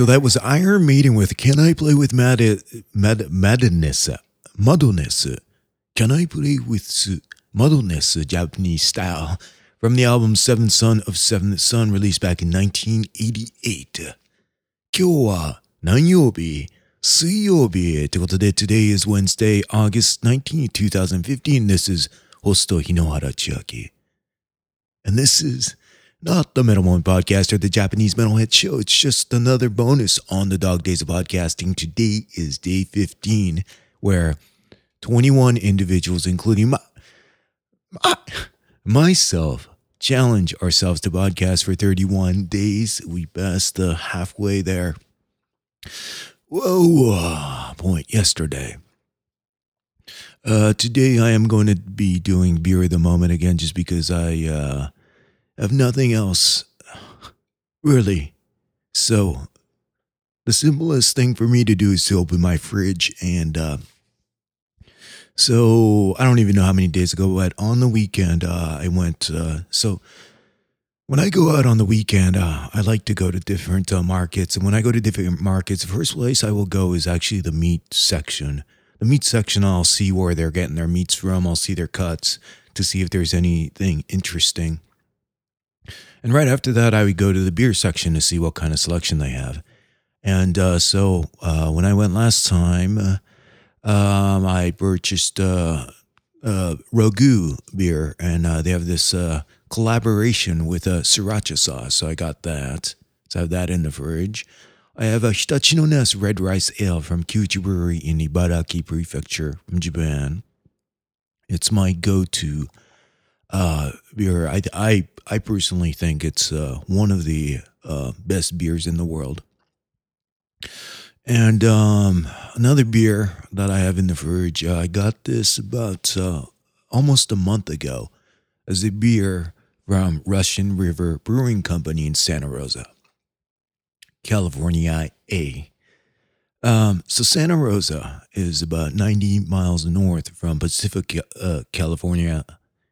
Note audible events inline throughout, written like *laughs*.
All right, so that was Iron Maiden with Can I Play with Mad, Mad, Madness? Madness. Can I Play with Madness, Japanese style? From the album Seventh Son of Seventh Son, released back in 1988. 今日は何曜日水曜日ってことで Today is Wednesday, August 19, 2015. This is Hosto Hinohara Chiaki. And this is not the Metal Moment Podcast or the Japanese Metalhead Show. It's just another bonus on the Dog Days of Podcasting. Today is day 15, where 21 individuals, including my, my, myself, challenge ourselves to podcast for 31 days. We passed the halfway there. Whoa, uh, point yesterday. Uh, today I am going to be doing beer of the moment again, just because I uh, have nothing else, really. So, the simplest thing for me to do is to open my fridge, and uh, so I don't even know how many days ago, but on the weekend uh, I went. Uh, so when I go out on the weekend, uh, I like to go to different uh, markets. And when I go to different markets, the first place I will go is actually the meat section. The meat section, I'll see where they're getting their meats from. I'll see their cuts to see if there's anything interesting. And right after that, I would go to the beer section to see what kind of selection they have. And uh, so uh, when I went last time, uh, um, I purchased uh, uh, Rogue beer, and uh, they have this collaboration with a sriracha sauce. So I got that. So I have that in the fridge. I have a Hitachino Nest red rice ale from Kiuchi Brewery in Ibaraki Prefecture from Japan. It's my go-to uh, beer. I, I, I personally think it's uh, one of the uh, best beers in the world. And um, another beer that I have in the fridge, I got this about uh, almost a month ago as a beer from Russian River Brewing Company in Santa Rosa, California. A. Um, so Santa Rosa is about 90 miles north from Pacific, uh, California,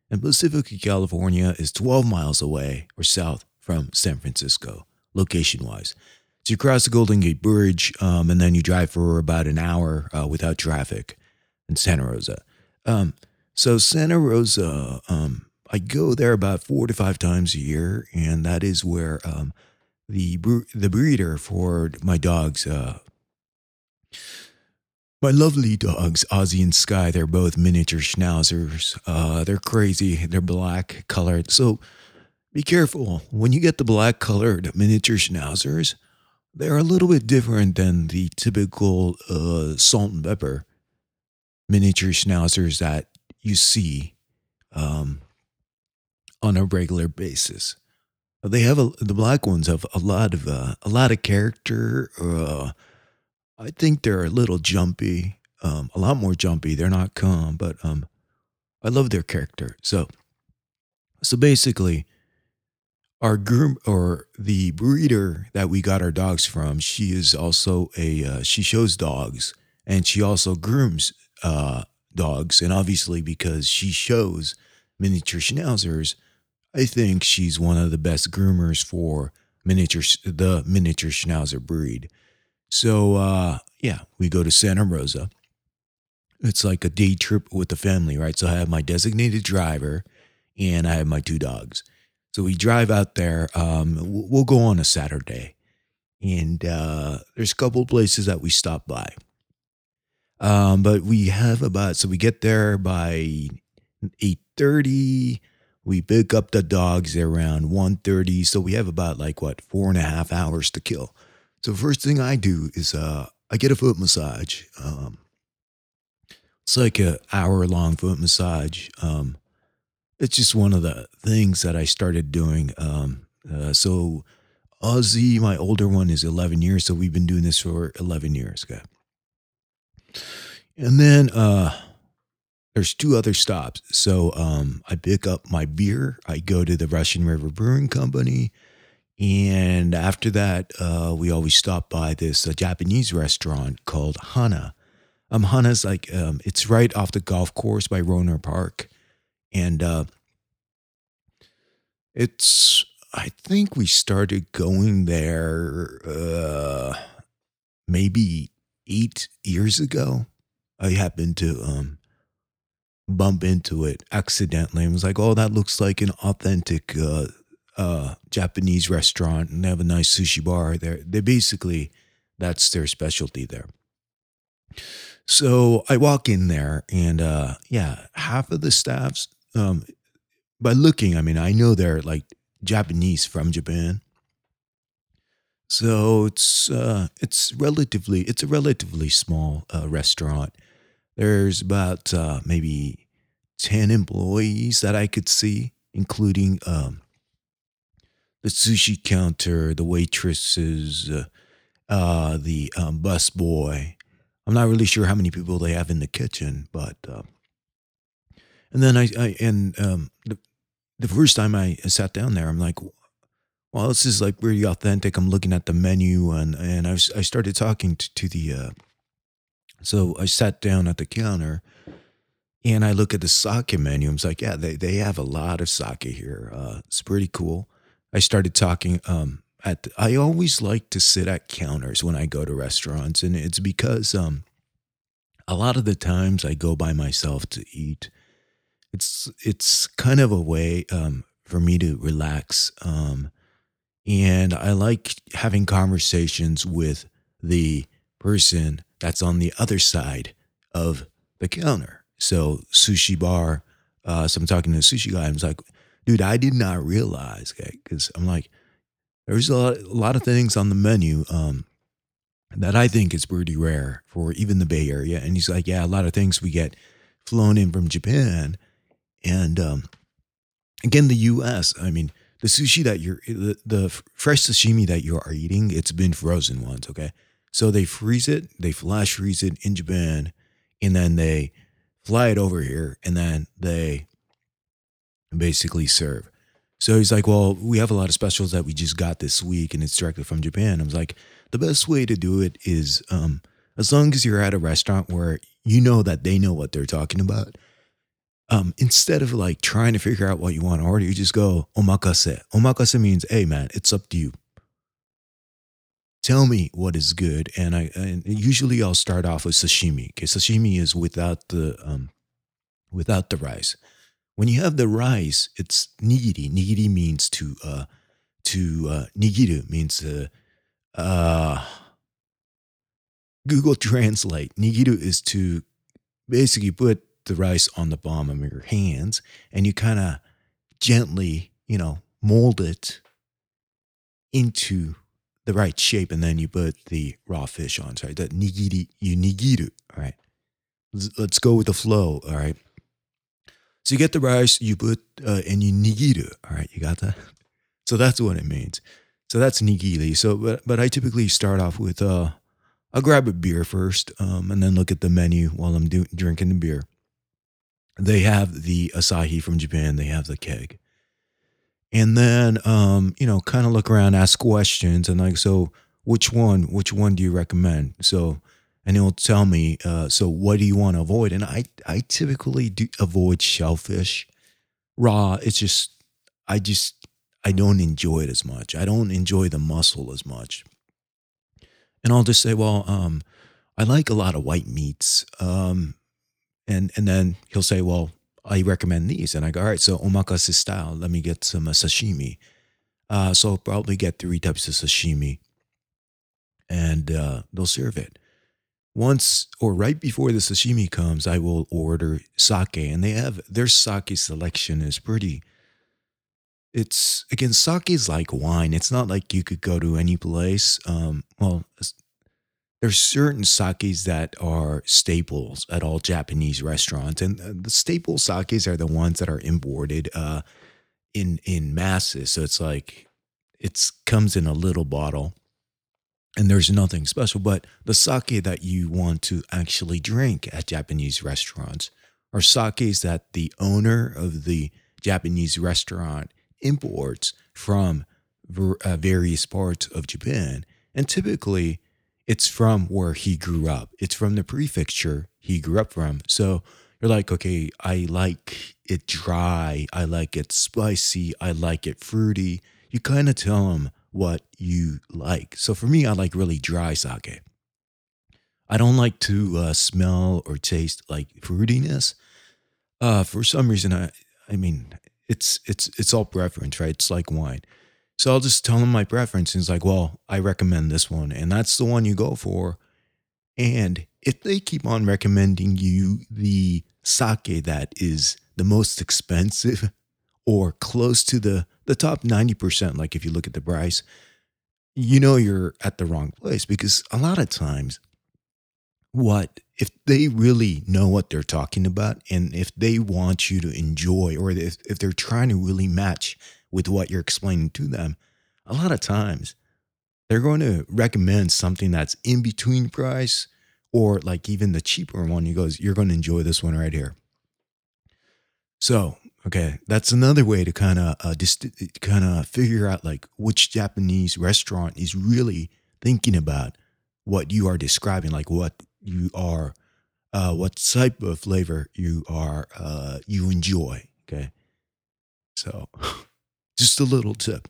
and Pacifica, California is 12 miles away or south from San Francisco, location-wise. So you cross the Golden Gate Bridge, um, and then you drive for about an hour uh, without traffic in Santa Rosa. Um, so Santa Rosa, um, I go there about four to five times a year, and that is where um, the the breeder for my dogs, uh, my lovely dogs, Ozzy and Sky, they're both miniature schnauzers. Uh, they're crazy. They're black colored. So be careful when you get the black colored miniature schnauzers they're a little bit different than the typical uh, salt and pepper miniature schnauzers that you see um, on a regular basis. They have a, the black ones have a lot of uh, a lot of character. Uh, I think they're a little jumpy, um, a lot more jumpy. They're not calm, but um, I love their character. So, so basically, our groom or the breeder that we got our dogs from, she is also a uh, she shows dogs and she also grooms uh, dogs, and obviously because she shows miniature schnauzers, I think she's one of the best groomers for miniature the miniature schnauzer breed. So uh, yeah, we go to Santa Rosa. It's like a day trip with the family, right? So I have my designated driver and I have my two dogs. So we drive out there. Um, we'll go on a Saturday, and uh, there's a couple places that we stop by. Um, but we have about so we get there by eight thirty. We pick up the dogs around 1.30. So we have about like what four and a half hours to kill. So first thing I do is uh, I get a foot massage. Um, it's like an hour long foot massage. Um, it's just one of the things that I started doing. Um, uh, so Ozzy, my older one, is 11 years. So we've been doing this for 11 years. Okay. And then uh, there's two other stops. So um, I pick up my beer. I go to the Russian River Brewing Company. And after that, uh, we always stop by this uh, Japanese restaurant called Hana. Um, Hana's like, um, it's right off the golf course by Rohnert Park and uh, it's I think we started going there uh, maybe eight years ago. I happened to um, bump into it accidentally and was like, oh, that looks like an authentic uh, Japanese restaurant and they have a nice sushi bar there. They basically, that's their specialty there. So I walk in there and uh, yeah, half of the staffs, um, by looking, I mean, I know they're like Japanese from Japan. So it's uh, it's relatively it's a relatively small uh, restaurant. There's about uh, maybe ten employees that I could see, including um, the sushi counter, the waitresses, uh, uh, the um, bus boy. I'm not really sure how many people they have in the kitchen, but uh, and then I, I and um, the the first time I sat down there, I'm like, well, this is like really authentic. I'm looking at the menu and and I I started talking to, to the uh, so I sat down at the counter and I look at the sake menu. I was like, yeah, they they have a lot of sake here. Uh, it's pretty cool. I started talking um at the, I always like to sit at counters when I go to restaurants and it's because um a lot of the times I go by myself to eat. It's it's kind of a way um for me to relax um and I like having conversations with the person that's on the other side of the counter. So sushi bar, uh, so I'm talking to the sushi guy. I'm like, dude, I did not realize, okay, because I'm like, there's a lot, a lot of things on the menu um, that I think is pretty rare for even the Bay Area. And he's like, yeah, a lot of things we get flown in from Japan, and um, again, the U.S. I mean, the sushi that you're the, the fresh sashimi that you are eating, it's been frozen once, okay? So they freeze it, they flash freeze it in Japan, and then they fly it over here, and then they basically serve. So he's like, Well, we have a lot of specials that we just got this week, and it's directly from Japan. I was like, The best way to do it is um, as long as you're at a restaurant where you know that they know what they're talking about, um, instead of like trying to figure out what you want to order, you just go omakase. Omakase means, hey man, it's up to you. Tell me what is good, and I and usually I'll start off with sashimi. Okay, sashimi is without the um, without the rice. When you have the rice, it's nigiri. Nigiri means to uh, to uh, nigiru means uh, uh, Google *laughs* Translate. Nigiru is to basically put the rice on the palm of your hands and you kind of gently, you know, mold it into the right shape and then you put the raw fish on. Sorry, that nigiri, you nigiru. All right. Let's go with the flow. All right. So you get the rice, you put, uh, and you nigiru. All right. You got that? So that's what it means. So that's nigiri. So, but, but I typically start off with, uh, I'll grab a beer first um, and then look at the menu while I'm do- drinking the beer they have the Asahi from Japan, they have the keg. And then, um, you know, kind of look around, ask questions, and like, so which one, which one do you recommend? So, and he'll tell me, uh, so what do you want to avoid? And I, I typically do avoid shellfish raw. It's just, I just, I don't enjoy it as much. I don't enjoy the muscle as much. And I'll just say, well, um, I like a lot of white meats. Um, and and then he'll say, "Well, I recommend these," and I go, "All right, so omakase style. Let me get some uh, sashimi." Uh, so I'll probably get three types of sashimi, and uh, they'll serve it. Once or right before the sashimi comes, I will order sake, and they have their sake selection is pretty. It's again, sake is like wine. It's not like you could go to any place. Um, well, there's certain sakes that are staples at all Japanese restaurants, and uh, the staple sakes are the ones that are imported uh, in in masses. So it's like it comes in a little bottle, and there's nothing special. But the sake that you want to actually drink at Japanese restaurants are sakes that the owner of the Japanese restaurant imports from uh, various parts of Japan, and typically it's from where he grew up. It's from the prefecture he grew up from. So you're like, okay, I like it dry. I like it spicy. I like it fruity. you kind of tell them what you like. So for me, I like really dry sake. I don't like to uh, smell or taste like fruitiness. Uh, for some reason, I I mean, it's it's it's all preference, right? It's like wine. So I'll just tell them my preference. And it's like, well, I recommend this one, and that's the one you go for. And if they keep on recommending you the sake that is the most expensive *laughs* or close to the the top 90%, like if you look at the price, you know you're at the wrong place because a lot of times what if they really know what they're talking about and if they want you to enjoy or if, if they're trying to really match with what you're explaining to them a lot of times they're going to recommend something that's in between price or like even the cheaper one. He goes you're going to enjoy this one right here. So okay that's another way to kind of uh, kind of figure out like which japanese restaurant is really thinking about what you are describing like what you are, uh, what type of flavor you are, uh, you enjoy. Okay. So *laughs* just a little tip.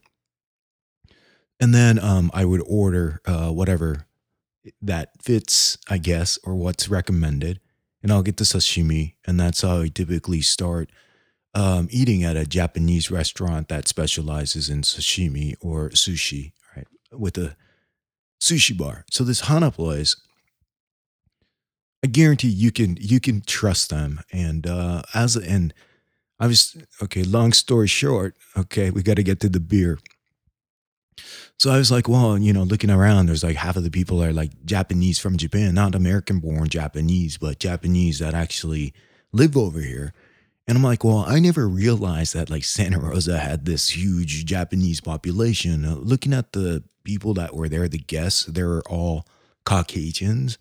And then um, I would order uh, whatever that fits, I guess, or what's recommended. And I'll get the sashimi. And that's how I typically start um, eating at a Japanese restaurant that specializes in sashimi or sushi, right? With a sushi bar. So this Hana place I guarantee you can you can trust them. And uh, as and I was okay. Long story short, okay, we got to get to the beer. So I was like, well, you know, looking around, there's like half of the people are like Japanese from Japan, not American born Japanese, but Japanese that actually live over here. And I'm like, well, I never realized that like Santa Rosa had this huge Japanese population. Uh, looking at the people that were there, the guests, they were all Caucasians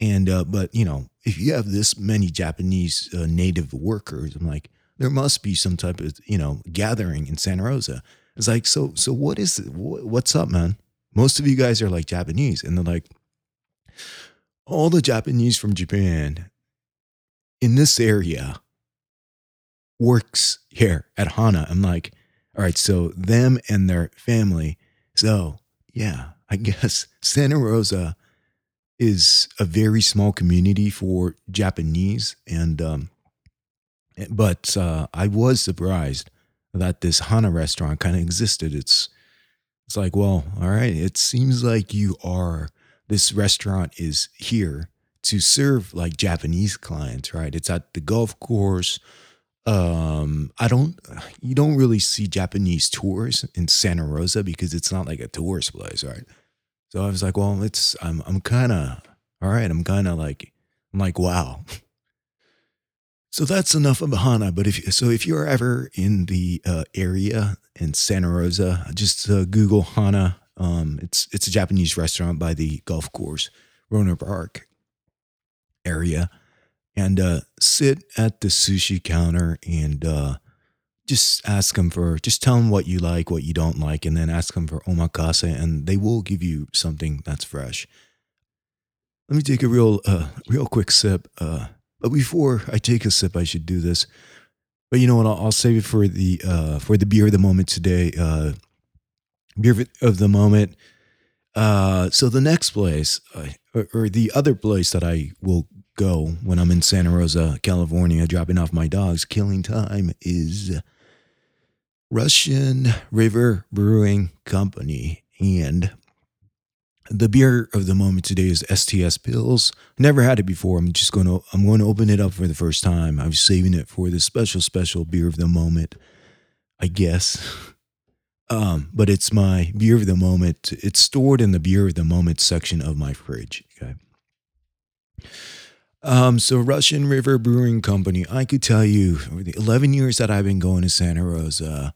and uh, but you know, if you have this many Japanese uh, native workers, I'm like, there must be some type of you know gathering in Santa Rosa. It's like, so so what is it? What's up, man? Most of you guys are like Japanese, and they're like, all the Japanese from Japan in this area works here at Hana. I'm like, all right, so them and their family. So yeah, I *laughs* guess Santa Rosa is a very small community for Japanese, and um, but uh, I was surprised that this Hana restaurant kind of existed. It's it's like, well, all right, it seems like you are this restaurant is here to serve like Japanese clients, right? It's at the golf course. Um, I don't you don't really see Japanese tours in Santa Rosa because it's not like a tourist place, right? So I was like, well, it's I'm I'm kind of all right. I'm kind of like I'm like wow. *laughs* So that's enough of Hana. But if so, if you're ever in the uh, area in Santa Rosa, just uh, Google Hana. Um, it's it's a Japanese restaurant by the golf course, Rohnert Park area, and uh, sit at the sushi counter and uh, just ask them for just tell them what you like, what you don't like, and then ask them for omakase, and they will give you something that's fresh. Let me take a real, uh, real quick sip. Uh, but before I take a sip, I should do this. But you know what? I'll, I'll save it for the uh, for the beer of the moment today. Uh, beer of the moment. So the next place, or, or the other place that I will go when I'm in Santa Rosa, California, dropping off my dogs, killing time, is Russian River Brewing Company. And the beer of the moment today is STS Pils. Never had it before. I'm just going to I'm going to open it up for the first time. I was saving it for the special special beer of the moment, I guess. Um, but it's my beer of the moment. It's stored in the beer of the moment section of my fridge. Okay. Um, so Russian River Brewing Company, I could tell you over the 11 years that I've been going to Santa Rosa,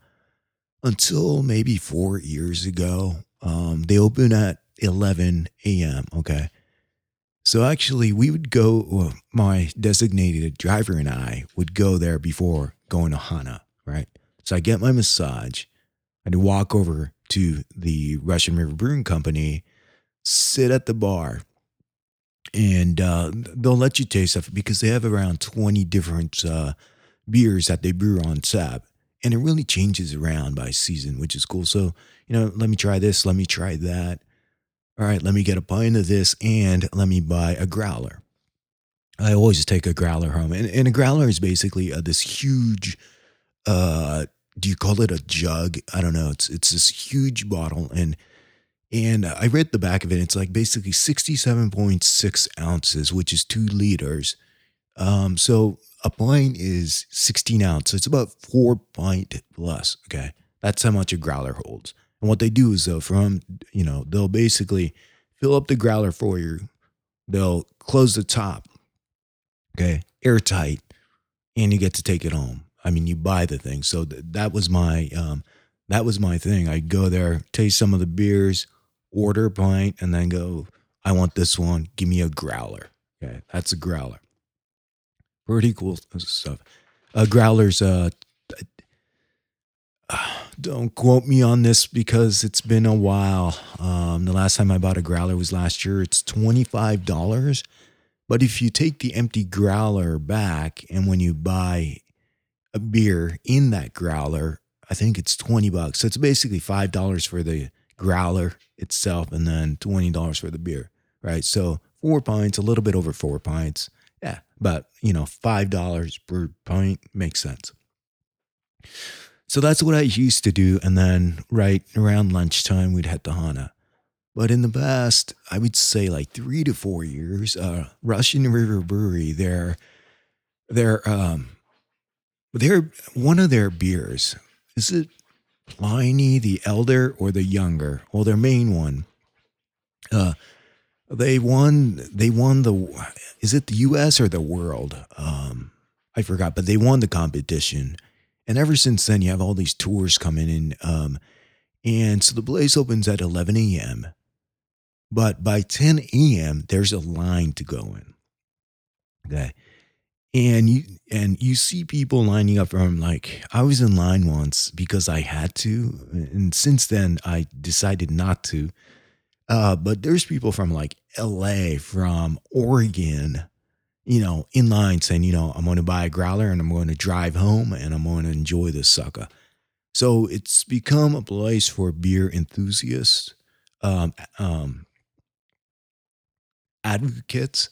until maybe four years ago. Um, they open at 11 a.m. Okay. So actually, we would go, well, my designated driver and I would go there before going to Hana, right? So I get my massage. I'd walk over to the Russian River Brewing Company, sit at the bar, and uh, they'll let you taste stuff because they have around 20 different uh, beers that they brew on tap and it really changes around by season, which is cool. So, you know, let me try this, let me try that. All right, let me get a pint of this and let me buy a growler. I always take a growler home. And, and a growler is basically uh, this huge, uh, do you call it a jug? I don't know. It's it's this huge bottle. And and I read the back of it. It's like basically 67.6 ounces, which is two liters. Um, so a pint is 16 ounces. So It's about four pint plus. Okay. That's how much a growler holds. And what they do is though, from, you know, they'll basically fill up the growler for you. They'll close the top. Okay. Airtight. And you get to take it home. I mean, you buy the thing. So th- that was my, um, that was my thing. I'd go there, taste some of the beers, order a pint, and then go, I want this one. Give me a growler. Okay. That's a growler. Pretty cool stuff. Uh, growlers, uh, *sighs* don't quote me on this because it's been a while. Um, the last time I bought a growler was last year. It's $25. But if you take the empty growler back and when you buy a beer in that growler, I think it's 20 bucks. So it's basically $5 for the growler itself and then $20 for the beer, right? So four pints, a little bit over four pints. Yeah, but you know, $5 per pint makes sense. So that's what I used to do. And then right around lunchtime, we'd head to Hana. But in the past, I would say like three to four years, uh, Russian River Brewery, their, their, um, their, one of their beers, is it Pliny the Elder or the Younger? Well, their main one, uh, they won, they won the, is it the US or the world? Um, I forgot, but they won the competition. And ever since then, you have all these tours coming in. Um, and so the place opens at 11 a.m. But by 10 a.m., there's a line to go in. Okay. And you and you see people lining up from like I was in line once because I had to, and since then I decided not to. Uh, but there's people from like LA, from Oregon, you know, in line saying, you know, I'm going to buy a growler and I'm going to drive home and I'm going to enjoy this sucker. So it's become a place for beer enthusiasts, um, um, advocates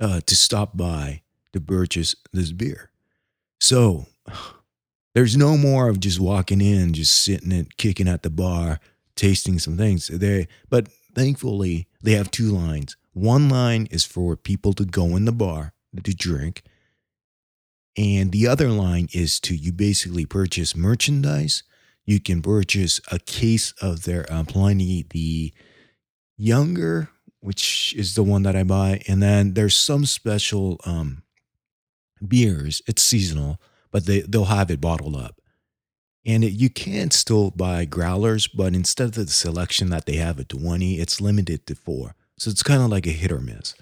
uh, to stop by to purchase this beer. So there's no more of just walking in, just sitting and kicking at the bar, tasting some things. They, but thankfully, they have two lines. One line is for people to go in the bar to drink. And the other line is to you basically purchase merchandise. You can purchase a case of their uh, Pliny the Younger, which is the one that I buy. And then there's some special um, beers. It's seasonal, but they, they'll have it bottled up. And it, you can still buy growlers, but instead of the selection that they have at 20, it's limited to four. So it's kind of like a hit or miss.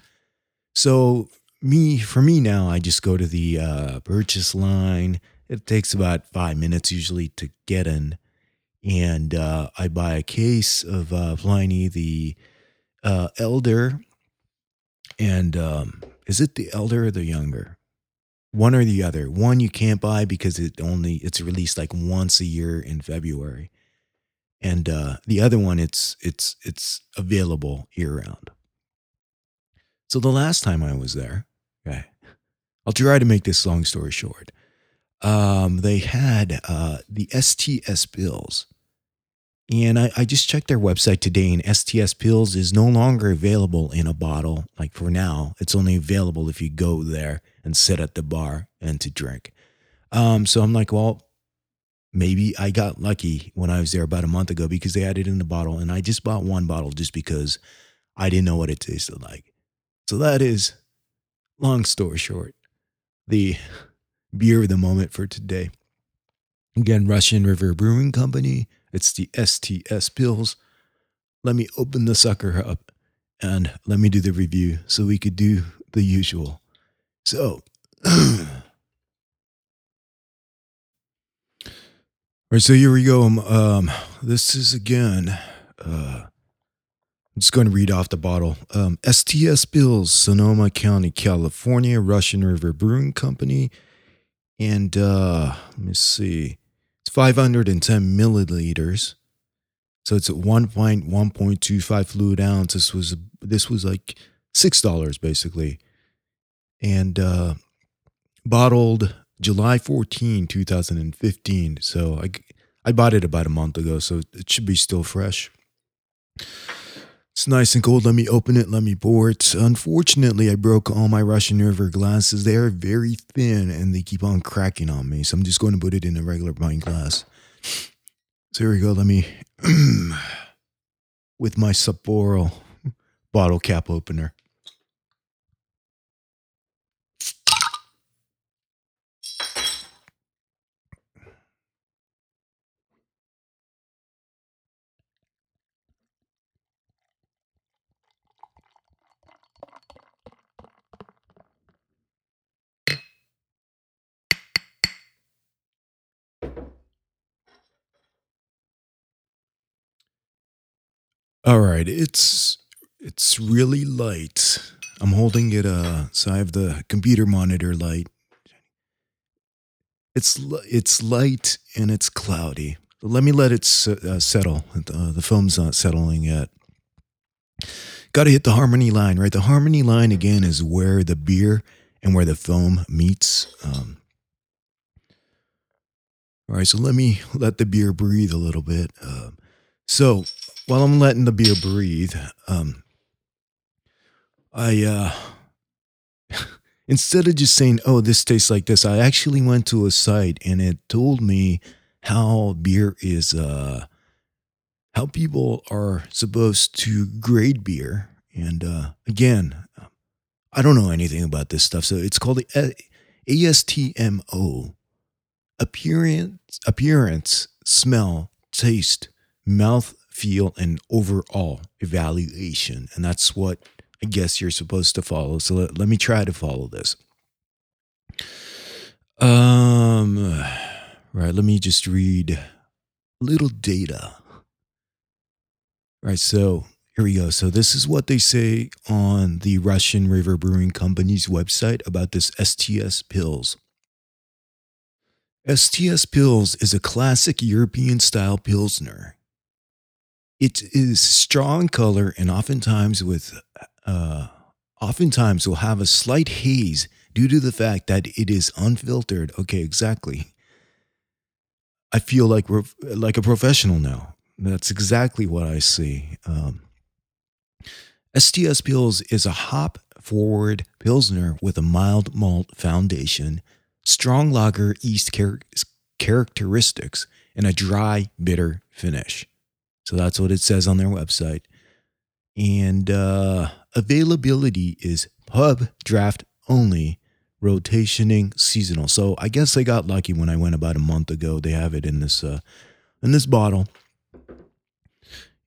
So me for me now, I just go to the uh, purchase line. It takes about five minutes usually to get in, and uh, I buy a case of uh, Pliny the uh, Elder. And um, is it the Elder or the Younger? One or the other. One you can't buy because it only it's released like once a year in February, and uh, the other one it's it's it's available year round. So the last time I was there, Okay. I'll try to make this long story short. Um, they had uh, the STS Pils. And I, I just checked their website today, and STS Pils is no longer available in a bottle. Like for now, it's only available if you go there and sit at the bar and to drink. Um, so I'm like, well, maybe I got lucky when I was there about a month ago because they had it in the bottle, and I just bought one bottle just because I didn't know what it tasted like. So that is long story short, the *laughs* beer of the moment for today. Again, Russian River Brewing Company. It's the STS Pils. Let me open the sucker up and let me do the review so we could do the usual. So, *clears throat* all right, so here we go. Um, um this is again uh, I'm just going to read off the bottle. Um, STS Pils, Sonoma County, California, Russian River Brewing Company. And uh, let me see. It's 510 milliliters. So it's at 1.1.25 fluid ounce. This was this was like six dollars basically, and uh, bottled July 14, 2015. So I I bought it about a month ago, so it should be still fresh. It's nice and cold. Let me open it. Let me pour it. Unfortunately, I broke all my Russian River glasses. They are very thin and they keep on cracking on me. So I'm just going to put it in a regular pint glass. So here we go. Let me, *clears throat* with my Sapporo bottle cap opener. All right, it's it's really light. I'm holding it uh so I have the computer monitor light. It's it's light and it's cloudy. Let me let it uh, settle. Uh, the foam's not settling yet. Got to hit the harmony line, right? The harmony line again is where the beer and where the foam meets. Um, all right, so let me let the beer breathe a little bit. Uh, so while I'm letting the beer breathe, um, I uh, *laughs* instead of just saying, "Oh, this tastes like this," I actually went to a site and it told me how beer is, uh, how people are supposed to grade beer. And uh, again, I don't know anything about this stuff, so it's called the ASTMO: appearance, appearance, smell, taste, mouth feel, and overall evaluation. And that's what I guess you're supposed to follow. So let, let me try to follow this. Um, right, let me just read a little data. Right, so here we go. So this is what they say on the Russian River Brewing Company's website about this STS Pils. STS Pils is a classic European style Pilsner it is strong color and oftentimes with uh, oftentimes will have a slight haze due to the fact that it is unfiltered. Okay, exactly. I feel like we're like a professional now. That's exactly what I see. Um, STS Pils is a hop forward Pilsner with a mild malt foundation, strong lager yeast char- characteristics, and a dry, bitter finish. So that's what it says on their website. And uh, availability is pub draft only, rotationing seasonal. So I guess I got lucky when I went about a month ago. They have it in this uh, in this bottle.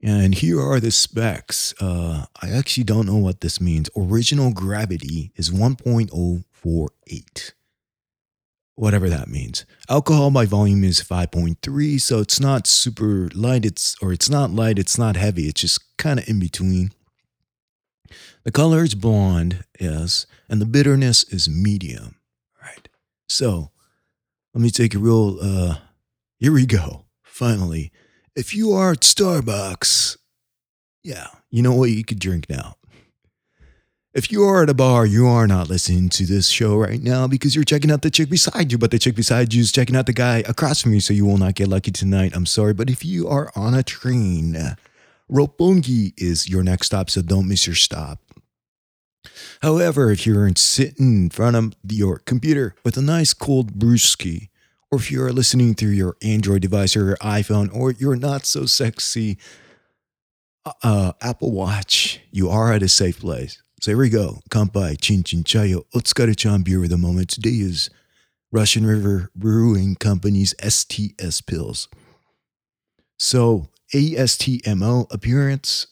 And here are the specs. Uh, I actually don't know what this means. Original gravity is 1.048 whatever that means. Alcohol by volume is 5.3, so it's not super light, it's or it's not light, it's not heavy, it's just kind of in between. The color is blonde, yes, and the bitterness is medium, right? So, let me take a real uh here we go. Finally, if you are at Starbucks, yeah, you know what you could drink now. If you are at a bar, you are not listening to this show right now because you're checking out the chick beside you, but the chick beside you is checking out the guy across from you, so you will not get lucky tonight. I'm sorry, but if you are on a train, Roppongi is your next stop, so don't miss your stop. However, if you're sitting in front of your computer with a nice cold brewski, or if you are listening through your Android device or your iPhone, or your not so sexy uh, Apple Watch, you are at a safe place. So here we go. Kampai, Chin Chin Chayo, Otsukare-chan beer of the moment. Today is Russian River Brewing Company's STS Pils. So ASTMO appearance.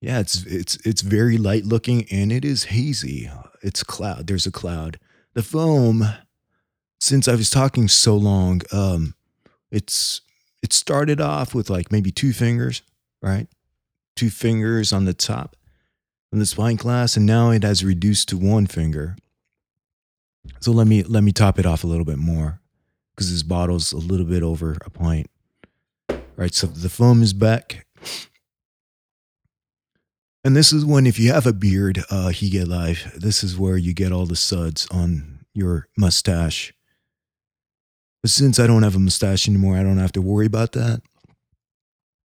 Yeah, it's it's it's very light looking and it is hazy. It's cloud. There's a cloud. The foam, since I was talking so long, um, it's it started off with like maybe two fingers, right? Two fingers on the top in the spine class, and now it has reduced to one finger. So let me let me top it off a little bit more. because this bottle's a little bit over a pint. All right, so the foam is back. And this is when, if you have a beard, uh, he get live. This is where you get all the suds on your mustache. But since I don't have a mustache anymore, I don't have to worry about that.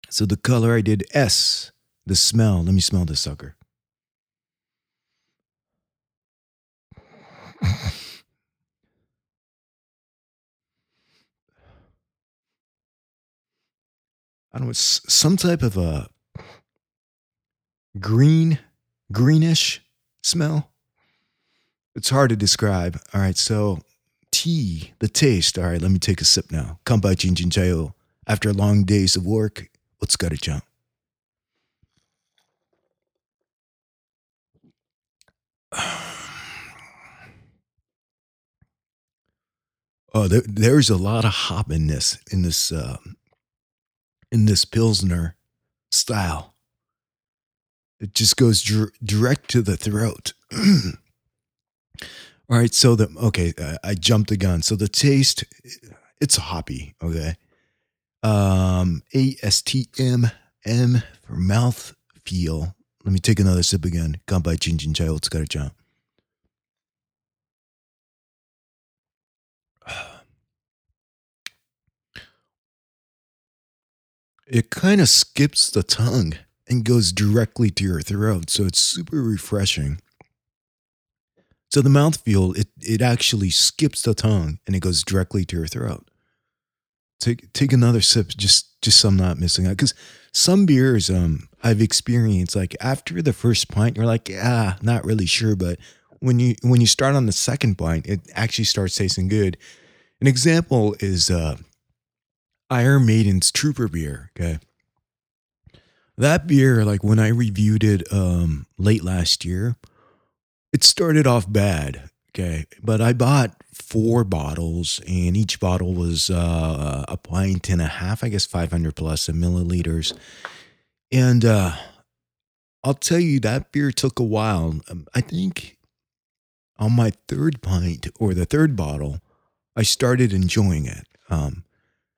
So the color I did S, the smell. Let me smell this sucker. I don't know, it's some type of a green, greenish smell. It's hard to describe. All right, so tea, the taste. All right, let me take a sip now. Kampai Chinchin Chayo. After long days of work, let's go to jump. *sighs* Oh, there, there's a lot of hop in this in this uh, in this pilsner style. It just goes dir- direct to the throat. *clears throat* All right, so the okay, I, I jumped the gun. So the taste, it's hoppy. Okay, um, A S T M M for mouth feel. Let me take another sip again. Kanpai Chin Chin Chai Otsukaru chan. It kind of skips the tongue and goes directly to your throat, so it's super refreshing. So the mouthfeel, it it actually skips the tongue and it goes directly to your throat. Take take another sip, just just so I'm not missing out. Because some beers, um, I've experienced like after the first pint, you're like, ah, not really sure, but when you when you start on the second pint, it actually starts tasting good. An example is uh, Iron Maiden's Trooper beer. Okay, that beer, like when I reviewed it um, late last year, it started off bad. Okay. But I bought four bottles, and each bottle was uh, a pint and a half, I guess 500 plus milliliters. And uh, I'll tell you, that beer took a while. Um, I think on my third pint or the third bottle, I started enjoying it. Um,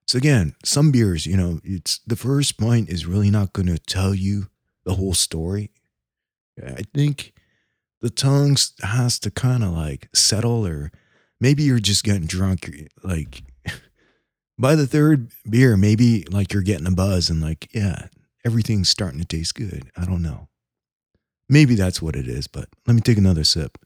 so again, some beers, you know, it's the first pint is really not going to tell you the whole story. I think the tongue has to kind of like settle, or maybe you're just getting drunk. Like *laughs* by the third beer, maybe like you're getting a buzz and like, yeah, everything's starting to taste good. I don't know. Maybe that's what it is, but let me take another sip.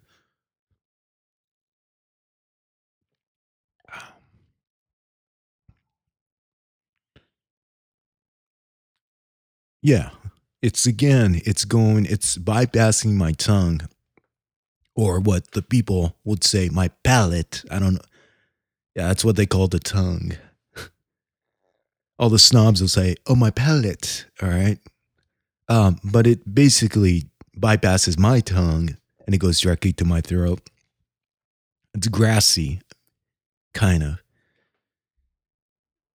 Yeah, it's again, it's going, it's bypassing my tongue or what the people would say, my palate. I don't know. Yeah, that's what they call the tongue. *laughs* All the snobs will say, oh, my palate. All right. Um, but it basically bypasses my tongue and it goes directly to my throat. It's grassy, kind of.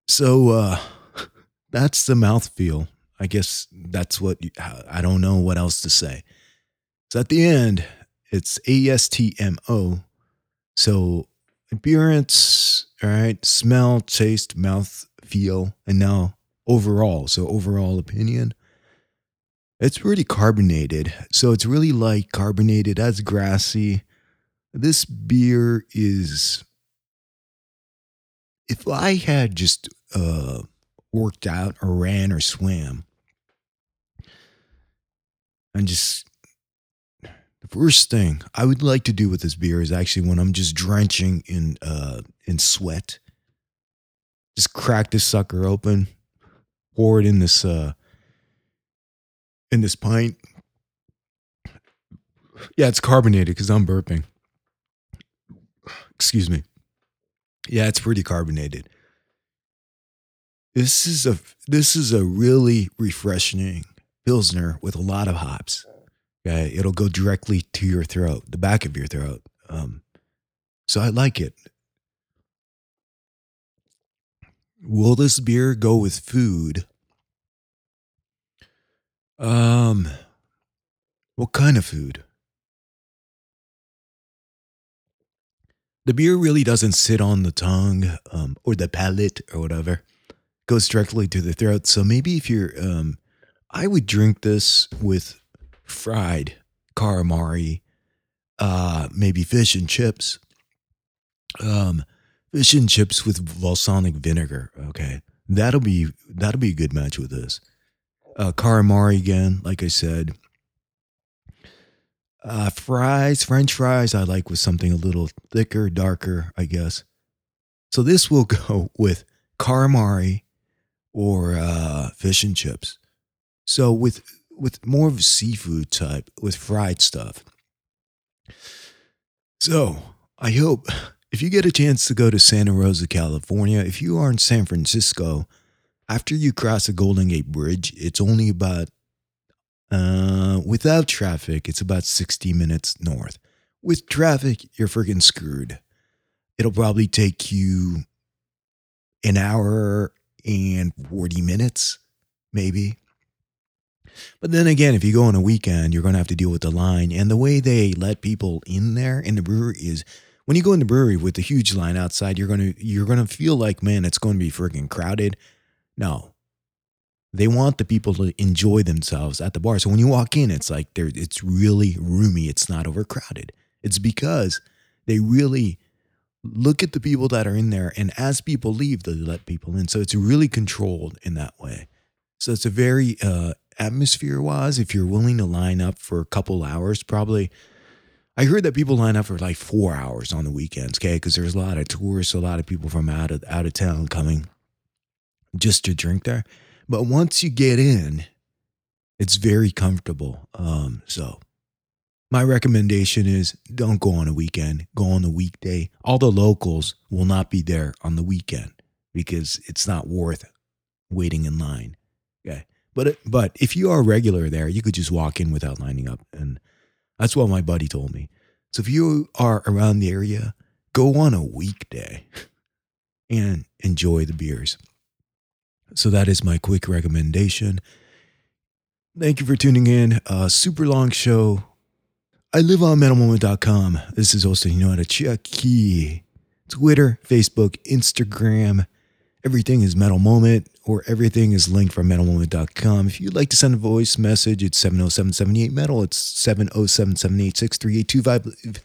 So uh, *laughs* that's the mouthfeel. I guess that's what you, I don't know what else to say. So at the end, it's A S T M O. So appearance, all right, smell, taste, mouth, feel, and now overall. So overall opinion. It's really carbonated. So it's really light carbonated, as grassy. This beer is if I had just uh worked out or ran or swam and just the first thing I would like to do with this beer is actually when I'm just drenching in uh in sweat, just crack this sucker open, pour it in this uh in this pint. Yeah, it's carbonated because I'm burping. Excuse me. Yeah, it's pretty carbonated. This is a this is a really refreshing pilsner with a lot of hops. Okay, it'll go directly to your throat, the back of your throat. Um, so I like it. Will this beer go with food? Um, what kind of food? The beer really doesn't sit on the tongue um, or the palate or whatever. It goes directly to the throat. So maybe if you're, um, I would drink this with fried calamari, uh, maybe fish and chips. Um, fish and chips with balsamic vinegar. Okay, that'll be that'll be a good match with this. Uh, again, like I said. Uh, fries, French fries, I like with something a little thicker, darker, I guess. So this will *laughs* go with calamari or uh, fish and chips. So with with more of a seafood type, with fried stuff. So I hope if you get a chance to go to Santa Rosa, California, if you are in San Francisco, after you cross the Golden Gate Bridge, it's only about uh, without traffic, it's about 60 minutes north. With traffic, you're freaking screwed. It'll probably take you an hour and 40 minutes, maybe. But then again, if you go on a weekend, you're going to have to deal with the line. And the way they let people in there in the brewery is when you go in the brewery with the huge line outside, you're going to you're going to feel like, man, it's going to be freaking crowded. No, they want the people to enjoy themselves at the bar. So when you walk in, it's like there it's really roomy. It's not overcrowded. It's because they really look at the people that are in there and as people leave, they let people in. So it's really controlled in that way. So it's a very uh, atmosphere was if you're willing to line up for a couple hours, probably I heard that people line up for like four hours on the weekends, okay? Because there's a lot of tourists, a lot of people from out of out of town coming just to drink there. But once you get in, it's very comfortable. Um, so my recommendation is don't go on a weekend, go on a weekday. All the locals will not be there on the weekend because it's not worth waiting in line. Okay. But but if you are regular there, you could just walk in without lining up and that's what my buddy told me. So if you are around the area, go on a weekday *laughs* and enjoy the beers. So that is my quick recommendation. Thank you for tuning in. Uh, super long show. I live on metalmoment.com. This is also, you know how to check key. Twitter, Facebook, Instagram. Everything is Metal Moment or everything is linked from metalmoment.com. If you'd like to send a voice message, it's 707 Metal. It's 707 786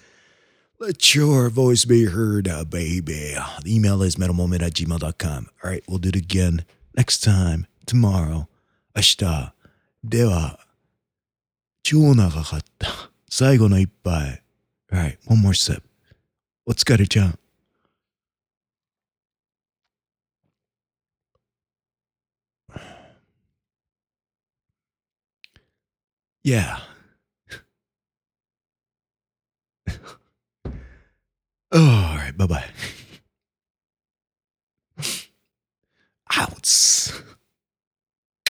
Let your voice be heard, uh, baby. The email is metalmoment at gmail.com. All right, we'll do it again next time, tomorrow, 明日。では、超長かった。最後の一杯。Alright, one more sip. お疲れちゃん。 Yeah. oh, *laughs* all right. Bye bye. *laughs* Outs.